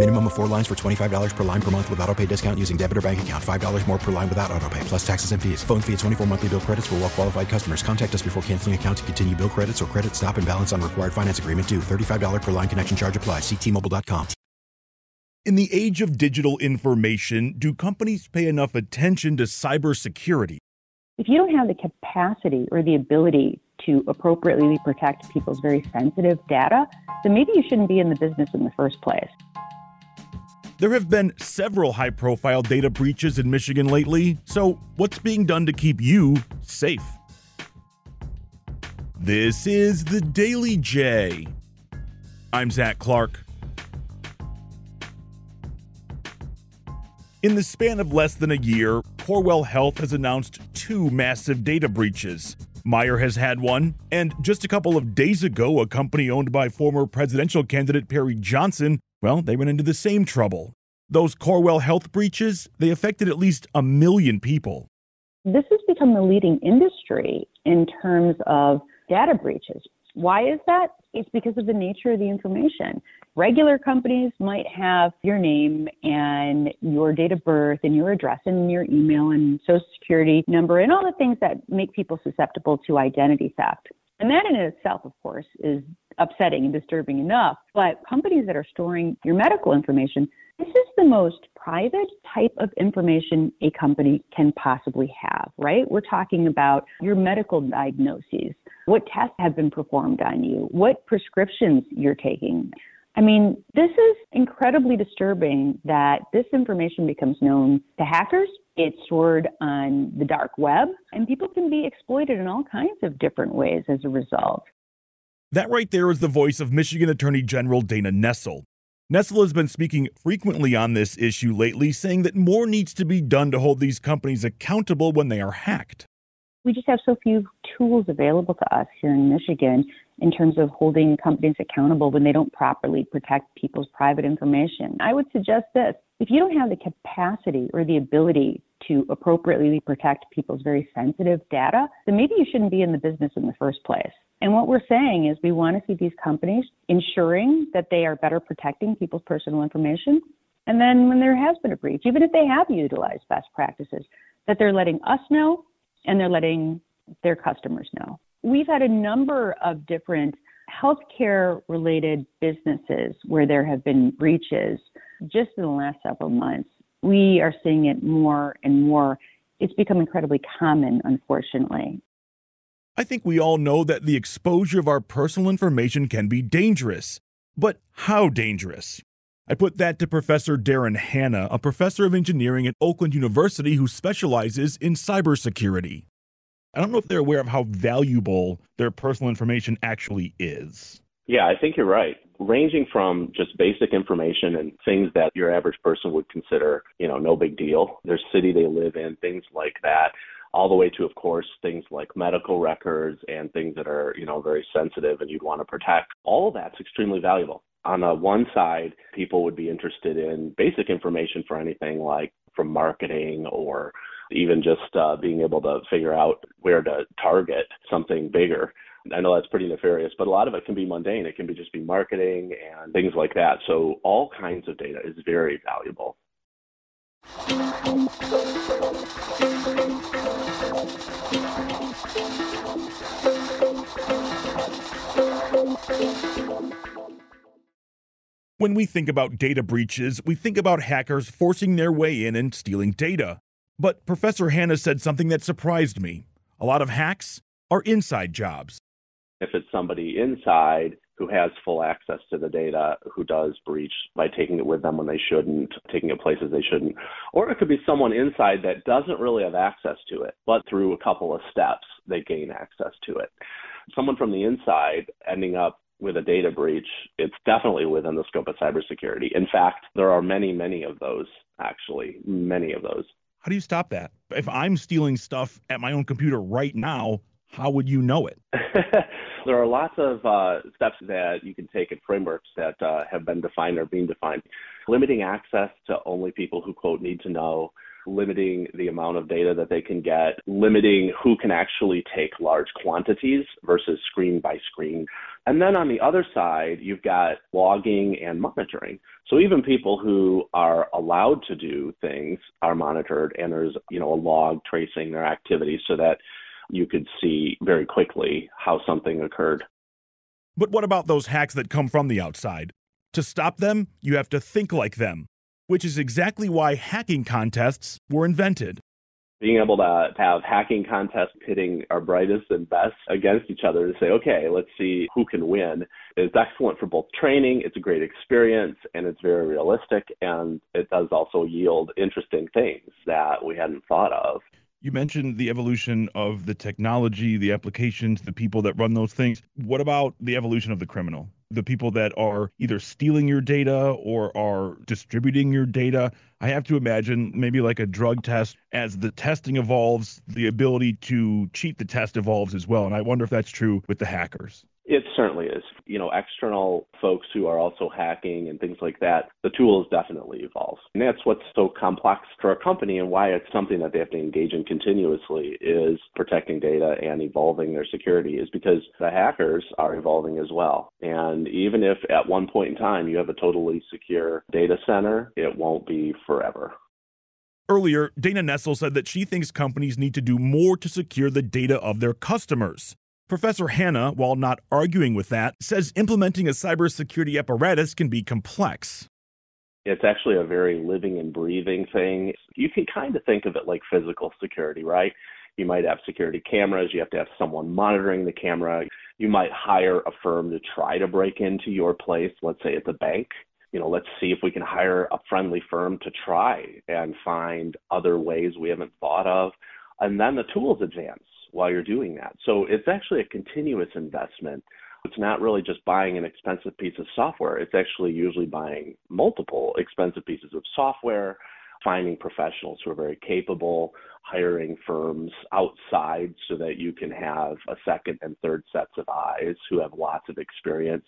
Minimum of four lines for $25 per line per month with auto pay discount using debit or bank account. $5 more per line without auto pay, plus taxes and fees. Phone fee at 24 monthly bill credits for well qualified customers. Contact us before canceling account to continue bill credits or credit stop and balance on required finance agreement due. $35 per line connection charge applies. Ctmobile.com. In the age of digital information, do companies pay enough attention to cybersecurity? If you don't have the capacity or the ability to appropriately protect people's very sensitive data, then maybe you shouldn't be in the business in the first place. There have been several high profile data breaches in Michigan lately, so what's being done to keep you safe? This is the Daily J. I'm Zach Clark. In the span of less than a year, Corewell Health has announced two massive data breaches. Meijer has had one, and just a couple of days ago, a company owned by former presidential candidate Perry Johnson, well, they ran into the same trouble. Those Corewell Health breaches, they affected at least a million people. This has become the leading industry in terms of data breaches. Why is that? It's because of the nature of the information. Regular companies might have your name and your date of birth and your address and your email and social security number and all the things that make people susceptible to identity theft. And that in itself, of course, is upsetting and disturbing enough. But companies that are storing your medical information, this is the most private type of information a company can possibly have, right? We're talking about your medical diagnoses, what tests have been performed on you, what prescriptions you're taking. I mean, this is incredibly disturbing that this information becomes known to hackers. It's stored on the dark web, and people can be exploited in all kinds of different ways as a result. That right there is the voice of Michigan Attorney General Dana Nessel. Nessel has been speaking frequently on this issue lately, saying that more needs to be done to hold these companies accountable when they are hacked. We just have so few tools available to us here in Michigan in terms of holding companies accountable when they don't properly protect people's private information. I would suggest this if you don't have the capacity or the ability to appropriately protect people's very sensitive data, then maybe you shouldn't be in the business in the first place. And what we're saying is we want to see these companies ensuring that they are better protecting people's personal information. And then when there has been a breach, even if they have utilized best practices, that they're letting us know and they're letting their customers know. We've had a number of different healthcare related businesses where there have been breaches just in the last several months. We are seeing it more and more. It's become incredibly common, unfortunately. I think we all know that the exposure of our personal information can be dangerous. But how dangerous? I put that to Professor Darrin Hanna, a professor of engineering at Oakland University who specializes in cybersecurity. I don't know if they're aware of how valuable their personal information actually is. Yeah, I think you're right. Ranging from just basic information and things that your average person would consider, you know, no big deal, their city they live in, things like that, all the way to, of course, things like medical records and things that are, you know, very sensitive and you'd want to protect. All that's extremely valuable on the one side, people would be interested in basic information for anything like from marketing or even just uh, being able to figure out where to target something bigger. I know that's pretty nefarious, but a lot of it can be mundane. It can be just be marketing and things like that. So all kinds of data is very valuable. When we think about data breaches, we think about hackers forcing their way in and stealing data. But Professor Hanna said something that surprised me. A lot of hacks are inside jobs. If it's somebody inside who has full access to the data who does breach by taking it with them when they shouldn't, taking it places they shouldn't. Or it could be someone inside that doesn't really have access to it, but through a couple of steps, they gain access to it. Someone from the inside ending up with a data breach, it's definitely within the scope of cybersecurity. In fact, there are many, many of those, actually, many of those. How do you stop that? If I'm stealing stuff at my own computer right now, how would you know it? there are lots of uh, steps that you can take and frameworks that uh, have been defined or being defined. Limiting access to only people who, quote, need to know, limiting the amount of data that they can get, limiting who can actually take large quantities versus screen by screen. And then on the other side, you've got logging and monitoring. So even people who are allowed to do things are monitored and there's, you know, a log tracing their activities so that you could see very quickly how something occurred. But what about those hacks that come from the outside? To stop them, you have to think like them, which is exactly why hacking contests were invented. Being able to have hacking contests pitting our brightest and best against each other to say, okay, let's see who can win is excellent for both training. It's a great experience and it's very realistic. And it does also yield interesting things that we hadn't thought of. You mentioned the evolution of the technology, the applications, the people that run those things. What about the evolution of the criminal? The people that are either stealing your data or are distributing your data. I have to imagine maybe like a drug test, as the testing evolves, the ability to cheat the test evolves as well. And I wonder if that's true with the hackers. It certainly is. You know, external folks who are also hacking and things like that, the tools definitely evolve. And that's what's so complex for a company and why it's something that they have to engage in continuously is protecting data and evolving their security is because the hackers are evolving as well. And even if at one point in time you have a totally secure data center, it won't be forever. Earlier, Dana Nessel said that she thinks companies need to do more to secure the data of their customers. Professor Hanna, while not arguing with that, says implementing a cybersecurity apparatus can be complex. It's actually a very living and breathing thing. You can kind of think of it like physical security, right? You might have security cameras, you have to have someone monitoring the camera. You might hire a firm to try to break into your place, let's say it's a bank. You know, let's see if we can hire a friendly firm to try and find other ways we haven't thought of. And then the tools advance while you're doing that. So it's actually a continuous investment. It's not really just buying an expensive piece of software. It's actually usually buying multiple expensive pieces of software, finding professionals who are very capable, hiring firms outside so that you can have a second and third sets of eyes who have lots of experience,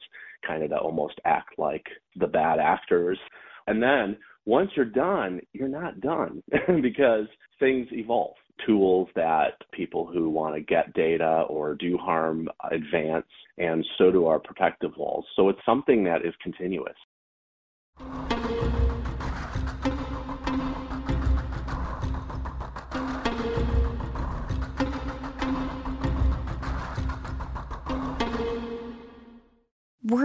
kind of to almost act like the bad actors. And then once you're done, you're not done because things evolve tools that people who want to get data or do harm advance, and so do our protective walls. So it's something that is continuous.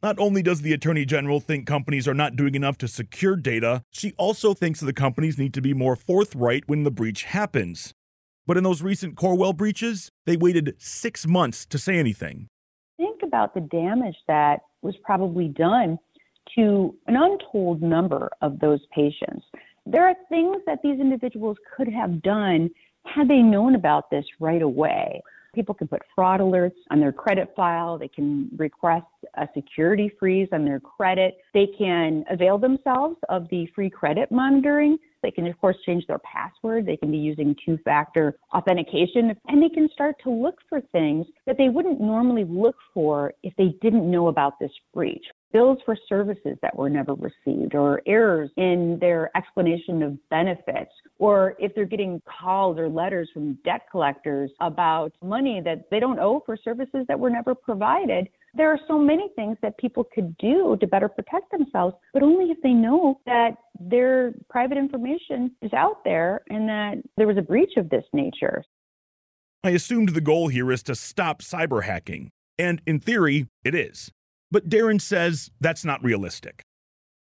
Not only does the Attorney General think companies are not doing enough to secure data, she also thinks the companies need to be more forthright when the breach happens. But in those recent Corewell breaches, they waited six months to say anything. Think about the damage that was probably done to an untold number of those patients. There are things that these individuals could have done had they known about this right away. People can put fraud alerts on their credit file. They can request a security freeze on their credit. They can avail themselves of the free credit monitoring. They can, of course, change their password. They can be using two factor authentication, and they can start to look for things that they wouldn't normally look for if they didn't know about this breach bills for services that were never received, or errors in their explanation of benefits, or if they're getting calls or letters from debt collectors about money that they don't owe for services that were never provided. There are so many things that people could do to better protect themselves, but only if they know that their private information is out there and that there was a breach of this nature. I assumed the goal here is to stop cyber hacking, and in theory, it is. But Darrin says that's not realistic.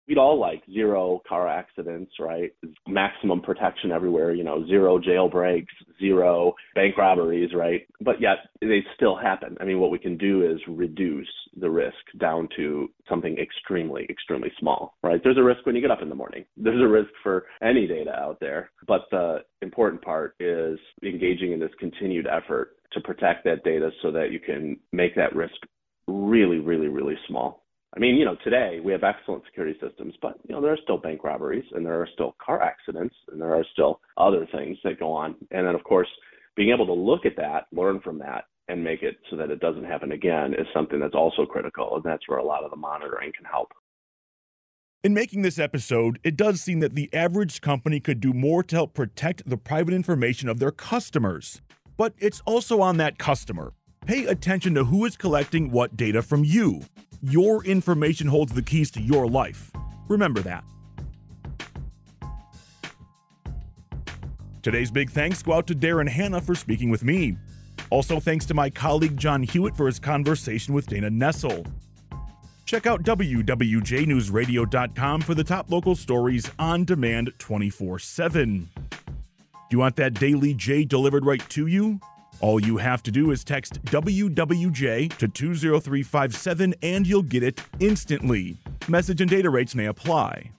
We'd all like zero car accidents, right? Maximum protection everywhere, you know, zero jailbreaks, zero bank robberies, right? But yet they still happen. I mean, what we can do is reduce the risk down to something extremely, extremely small, right? There's a risk when you get up in the morning. There's a risk for any data out there. But the important part is engaging in this continued effort to protect that data so that you can make that risk really, really, really small. I mean, you know, today we have excellent security systems, but you know, there are still bank robberies and there are still car accidents and there are still other things that go on. And then of course, being able to look at that, learn from that, and make it so that it doesn't happen again is something that's also critical. And that's where a lot of the monitoring can help. In making this episode, it does seem that the average company could do more to help protect the private information of their customers. But it's also on that customer Pay attention to who is collecting what data from you. Your information holds the keys to your life. Remember that. Today's big thanks go out to Darrin Hanna for speaking with me. Also, thanks to my colleague John Hewitt for his conversation with Dana Nessel. Check out WWJNewsRadio.com for the top local stories on demand 24 7. Do you want that daily J delivered right to you? All you have to do is text WWJ to 20357 and you'll get it instantly. Message and data rates may apply.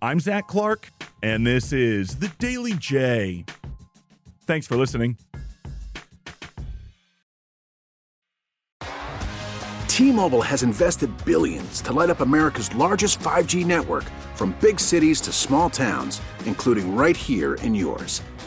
I'm Zach Clark, and this is the Daily J. Thanks for listening. T Mobile has invested billions to light up America's largest 5G network from big cities to small towns, including right here in yours.